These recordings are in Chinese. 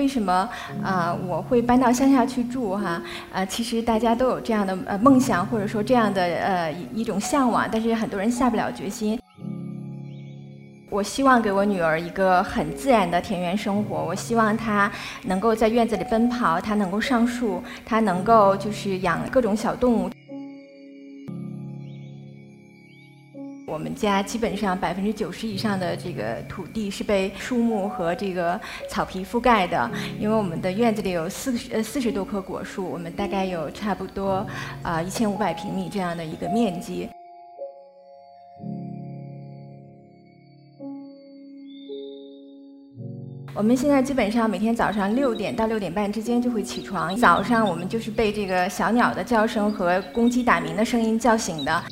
为什么啊我会搬到乡下去住哈？呃，其实大家都有这样的呃梦想，或者说这样的呃一种向往，但是很多人下不了决心。我希望给我女儿一个很自然的田园生活，我希望她能够在院子里奔跑，她能够上树，她能够就是养各种小动物。我们家基本上百分之九十以上的这个土地是被树木和这个草皮覆盖的，因为我们的院子里有四呃四十多棵果树，我们大概有差不多啊一千五百平米这样的一个面积。我们现在基本上每天早上六点到六点半之间就会起床，早上我们就是被这个小鸟的叫声和公鸡打鸣的声音叫醒的。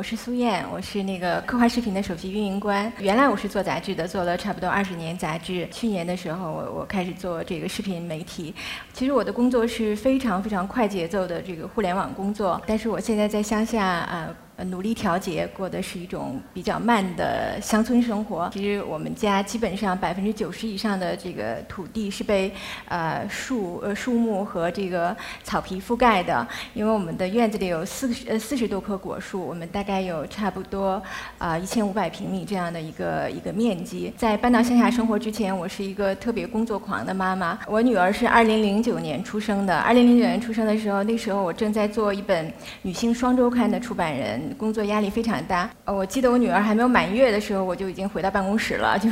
我是苏燕，我是那个科幻视频的首席运营官。原来我是做杂志的，做了差不多二十年杂志。去年的时候，我我开始做这个视频媒体。其实我的工作是非常非常快节奏的这个互联网工作，但是我现在在乡下啊。努力调节，过的是一种比较慢的乡村生活。其实我们家基本上百分之九十以上的这个土地是被呃树呃树木和这个草皮覆盖的，因为我们的院子里有四呃四十多棵果树，我们大概有差不多啊一千五百平米这样的一个一个面积。在搬到乡下生活之前，我是一个特别工作狂的妈妈。我女儿是二零零九年出生的，二零零九年出生的时候，那时候我正在做一本女性双周刊的出版人。工作压力非常大。呃，我记得我女儿还没有满月的时候，我就已经回到办公室了，就，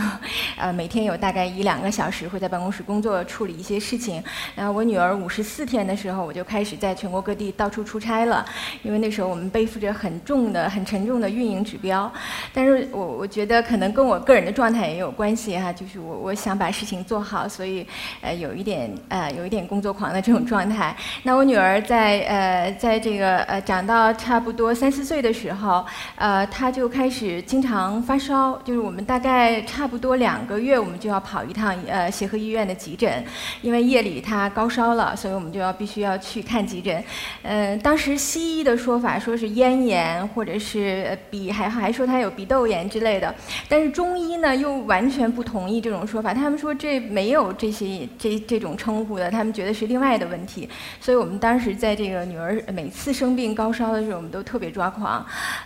呃，每天有大概一两个小时会在办公室工作，处理一些事情。然后我女儿五十四天的时候，我就开始在全国各地到处出差了，因为那时候我们背负着很重的、很沉重的运营指标。但是我我觉得可能跟我个人的状态也有关系哈，就是我我想把事情做好，所以呃有一点呃有一点工作狂的这种状态。那我女儿在呃在这个呃长到差不多三四岁的。的时候，呃，他就开始经常发烧，就是我们大概差不多两个月，我们就要跑一趟呃协和医院的急诊，因为夜里他高烧了，所以我们就要必须要去看急诊。嗯，当时西医的说法说是咽炎，或者是鼻还还说他有鼻窦炎之类的，但是中医呢又完全不同意这种说法，他们说这没有这些这这种称呼的，他们觉得是另外的问题。所以我们当时在这个女儿每次生病高烧的时候，我们都特别抓狂。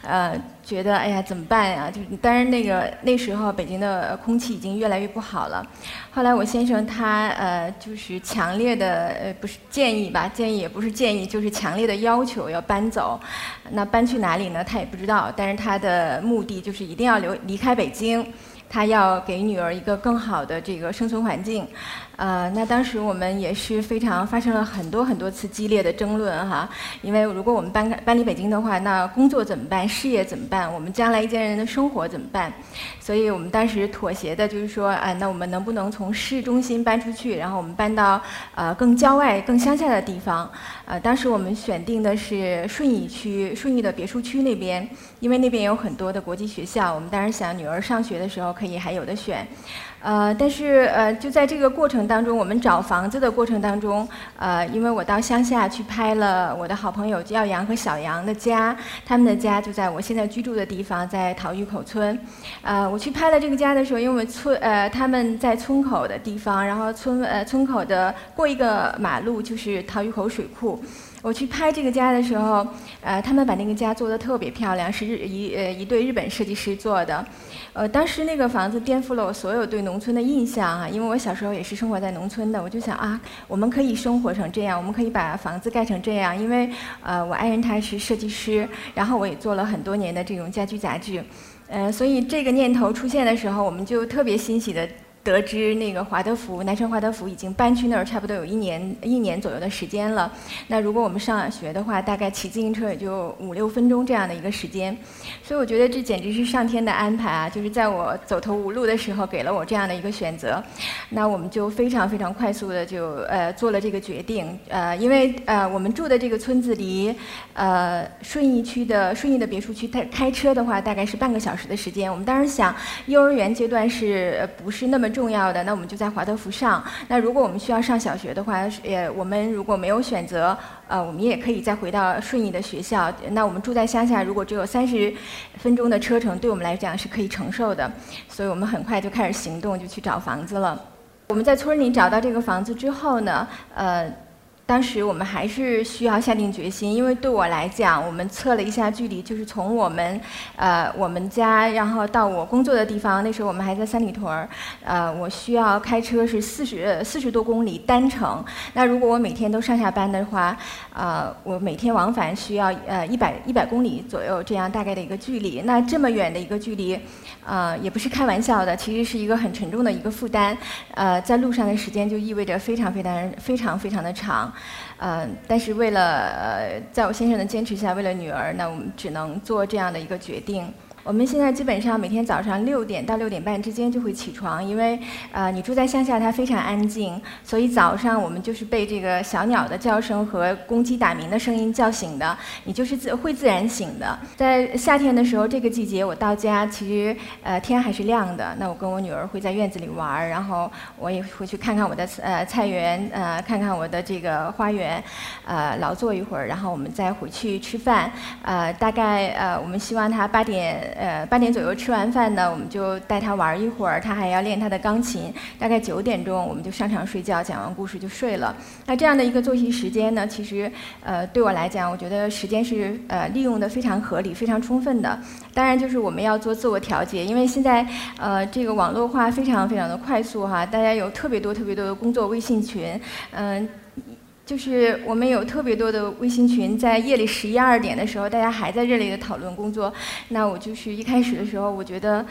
呃，觉得哎呀怎么办呀？就是当然那个那时候北京的空气已经越来越不好了。后来我先生他呃就是强烈的呃不是建议吧，建议也不是建议，就是强烈的要求要搬走。那搬去哪里呢？他也不知道。但是他的目的就是一定要留离开北京，他要给女儿一个更好的这个生存环境。呃，那当时我们也是非常发生了很多很多次激烈的争论哈，因为如果我们搬搬离北京的话，那工作怎么办？事业怎么办？我们将来一家人的生活怎么办？所以我们当时妥协的就是说，啊，那我们能不能从市中心搬出去，然后我们搬到呃更郊外、更乡下的地方？呃，当时我们选定的是顺义区，顺义的别墅区那边，因为那边有很多的国际学校，我们当时想女儿上学的时候可以还有的选。呃，但是呃，就在这个过程当中，我们找房子的过程当中，呃，因为我到乡下去拍了我的好朋友耀阳和小杨的家，他们的家就在我现在居住的地方，在陶峪口村。呃，我去拍了这个家的时候，因为村呃他们在村口的地方，然后村呃村口的过一个马路就是陶峪口水库。我去拍这个家的时候，呃，他们把那个家做得特别漂亮，是日一呃一对日本设计师做的。呃，当时那个房子颠覆了我所有对农农村的印象啊，因为我小时候也是生活在农村的，我就想啊，我们可以生活成这样，我们可以把房子盖成这样，因为呃，我爱人他是设计师，然后我也做了很多年的这种家居杂志，呃，所以这个念头出现的时候，我们就特别欣喜的。得知那个华德福，南城华德福已经搬去那儿，差不多有一年一年左右的时间了。那如果我们上学的话，大概骑自行车也就五六分钟这样的一个时间。所以我觉得这简直是上天的安排啊！就是在我走投无路的时候，给了我这样的一个选择。那我们就非常非常快速的就呃做了这个决定。呃，因为呃我们住的这个村子离呃顺义区的顺义的别墅区，开开车的话大概是半个小时的时间。我们当时想，幼儿园阶段是不是那么。重要的，那我们就在华德福上。那如果我们需要上小学的话，也，我们如果没有选择，呃，我们也可以再回到顺义的学校。那我们住在乡下，如果只有三十分钟的车程，对我们来讲是可以承受的。所以我们很快就开始行动，就去找房子了。我们在村里找到这个房子之后呢，呃。当时我们还是需要下定决心，因为对我来讲，我们测了一下距离，就是从我们，呃，我们家，然后到我工作的地方，那时候我们还在三里屯儿，呃，我需要开车是四十四十多公里单程。那如果我每天都上下班的话，呃，我每天往返需要呃一百一百公里左右这样大概的一个距离。那这么远的一个距离，呃，也不是开玩笑的，其实是一个很沉重的一个负担。呃，在路上的时间就意味着非常非常非常非常的长。嗯，但是为了呃，在我先生的坚持下，为了女儿，那我们只能做这样的一个决定。我们现在基本上每天早上六点到六点半之间就会起床，因为呃你住在乡下，它非常安静，所以早上我们就是被这个小鸟的叫声和公鸡打鸣的声音叫醒的，你就是自会自然醒的。在夏天的时候，这个季节我到家，其实呃天还是亮的，那我跟我女儿会在院子里玩儿，然后我也会去看看我的呃菜园，呃看看我的这个花园，呃劳作一会儿，然后我们再回去吃饭，呃大概呃我们希望他八点。呃，八点左右吃完饭呢，我们就带他玩一会儿，他还要练他的钢琴。大概九点钟，我们就上床睡觉，讲完故事就睡了。那这样的一个作息时间呢，其实呃对我来讲，我觉得时间是呃利用的非常合理、非常充分的。当然，就是我们要做自我调节，因为现在呃这个网络化非常非常的快速哈，大家有特别多特别多的工作微信群，嗯。就是我们有特别多的微信群，在夜里十一二点的时候，大家还在热烈的讨论工作。那我就是一开始的时候，我觉得，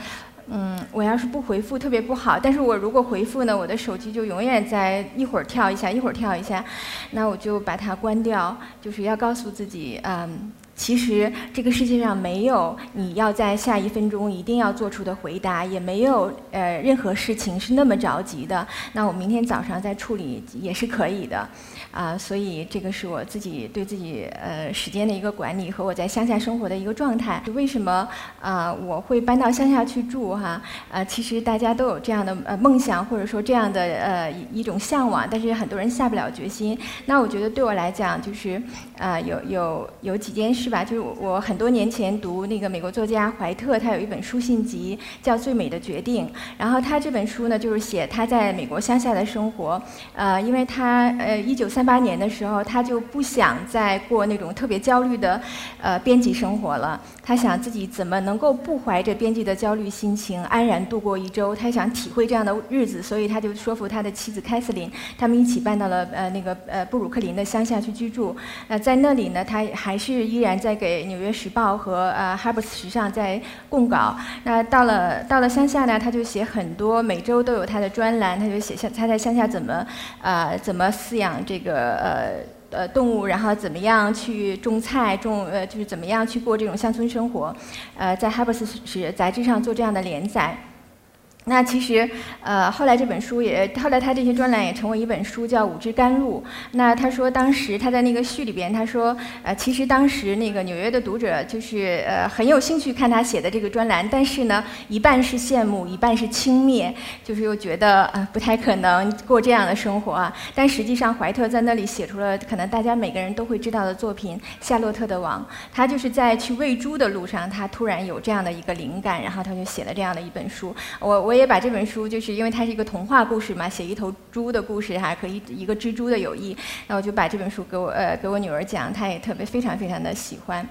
嗯，我要是不回复特别不好。但是我如果回复呢，我的手机就永远在一会儿跳一下，一会儿跳一下。那我就把它关掉，就是要告诉自己，嗯。其实这个世界上没有你要在下一分钟一定要做出的回答，也没有呃任何事情是那么着急的。那我明天早上再处理也是可以的，啊，所以这个是我自己对自己呃时间的一个管理和我在乡下生活的一个状态。为什么啊我会搬到乡下去住哈？呃，其实大家都有这样的呃梦想或者说这样的呃一种向往，但是很多人下不了决心。那我觉得对我来讲就是呃有有有几件事。吧，就是我很多年前读那个美国作家怀特，他有一本书信集叫《最美的决定》，然后他这本书呢，就是写他在美国乡下的生活。呃，因为他呃，一九三三八年的时候，他就不想再过那种特别焦虑的呃编辑生活了。他想自己怎么能够不怀着编辑的焦虑心情安然度过一周？他想体会这样的日子，所以他就说服他的妻子凯瑟琳，他们一起搬到了呃那个呃布鲁克林的乡下去居住。呃，在那里呢，他还是依然。在给《纽约时报》和呃《哈伯斯时尚》在供稿。那到了到了乡下呢，他就写很多，每周都有他的专栏。他就写下他在乡下怎么呃怎么饲养这个呃呃动物，然后怎么样去种菜种呃就是怎么样去过这种乡村生活。呃，在《哈布斯是》杂志上做这样的连载。那其实，呃，后来这本书也，后来他这些专栏也成为一本书，叫《五支甘露》。那他说，当时他在那个序里边，他说，呃，其实当时那个纽约的读者就是呃很有兴趣看他写的这个专栏，但是呢，一半是羡慕，一半是轻蔑，就是又觉得呃不太可能过这样的生活啊。但实际上，怀特在那里写出了可能大家每个人都会知道的作品《夏洛特的网》。他就是在去喂猪的路上，他突然有这样的一个灵感，然后他就写了这样的一本书。我我。我也把这本书，就是因为它是一个童话故事嘛，写一头猪的故事哈，可以一个蜘蛛的友谊，那我就把这本书给我呃给我女儿讲，她也特别非常非常的喜欢。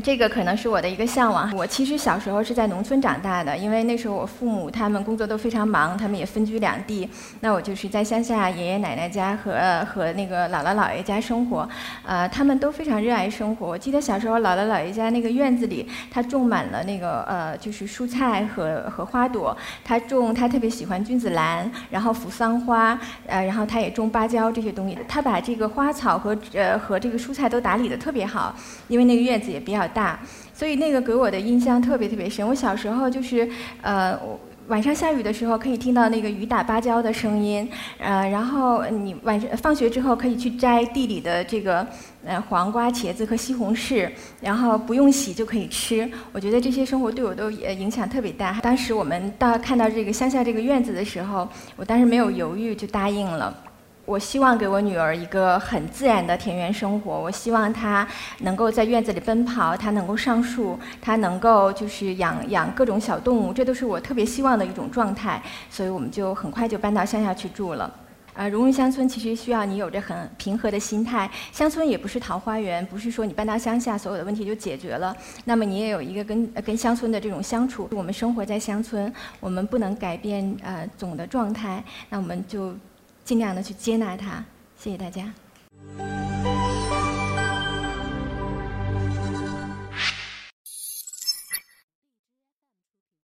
这个可能是我的一个向往。我其实小时候是在农村长大的，因为那时候我父母他们工作都非常忙，他们也分居两地。那我就是在乡下爷爷奶奶家和和那个姥姥姥爷家生活。呃，他们都非常热爱生活。我记得小时候姥姥姥爷家那个院子里，他种满了那个呃就是蔬菜和和花朵。他种他特别喜欢君子兰，然后扶桑花，呃，然后他也种芭蕉这些东西。他把这个花草和呃和这个蔬菜都打理得特别好，因为那个院子也比较。大，所以那个给我的印象特别特别深。我小时候就是，呃。晚上下雨的时候可以听到那个雨打芭蕉的声音，呃，然后你晚上放学之后可以去摘地里的这个呃黄瓜、茄子和西红柿，然后不用洗就可以吃。我觉得这些生活对我都影响特别大。当时我们到看到这个乡下这个院子的时候，我当时没有犹豫就答应了。我希望给我女儿一个很自然的田园生活。我希望她能够在院子里奔跑，她能够上树，她能够就是养养各种小动物，这都是我特别希望的一种状态。所以我们就很快就搬到乡下去住了。呃，融入乡村其实需要你有着很平和的心态。乡村也不是桃花源，不是说你搬到乡下所有的问题就解决了。那么你也有一个跟跟乡村的这种相处。我们生活在乡村，我们不能改变呃总的状态，那我们就。尽量的去接纳它，谢谢大家。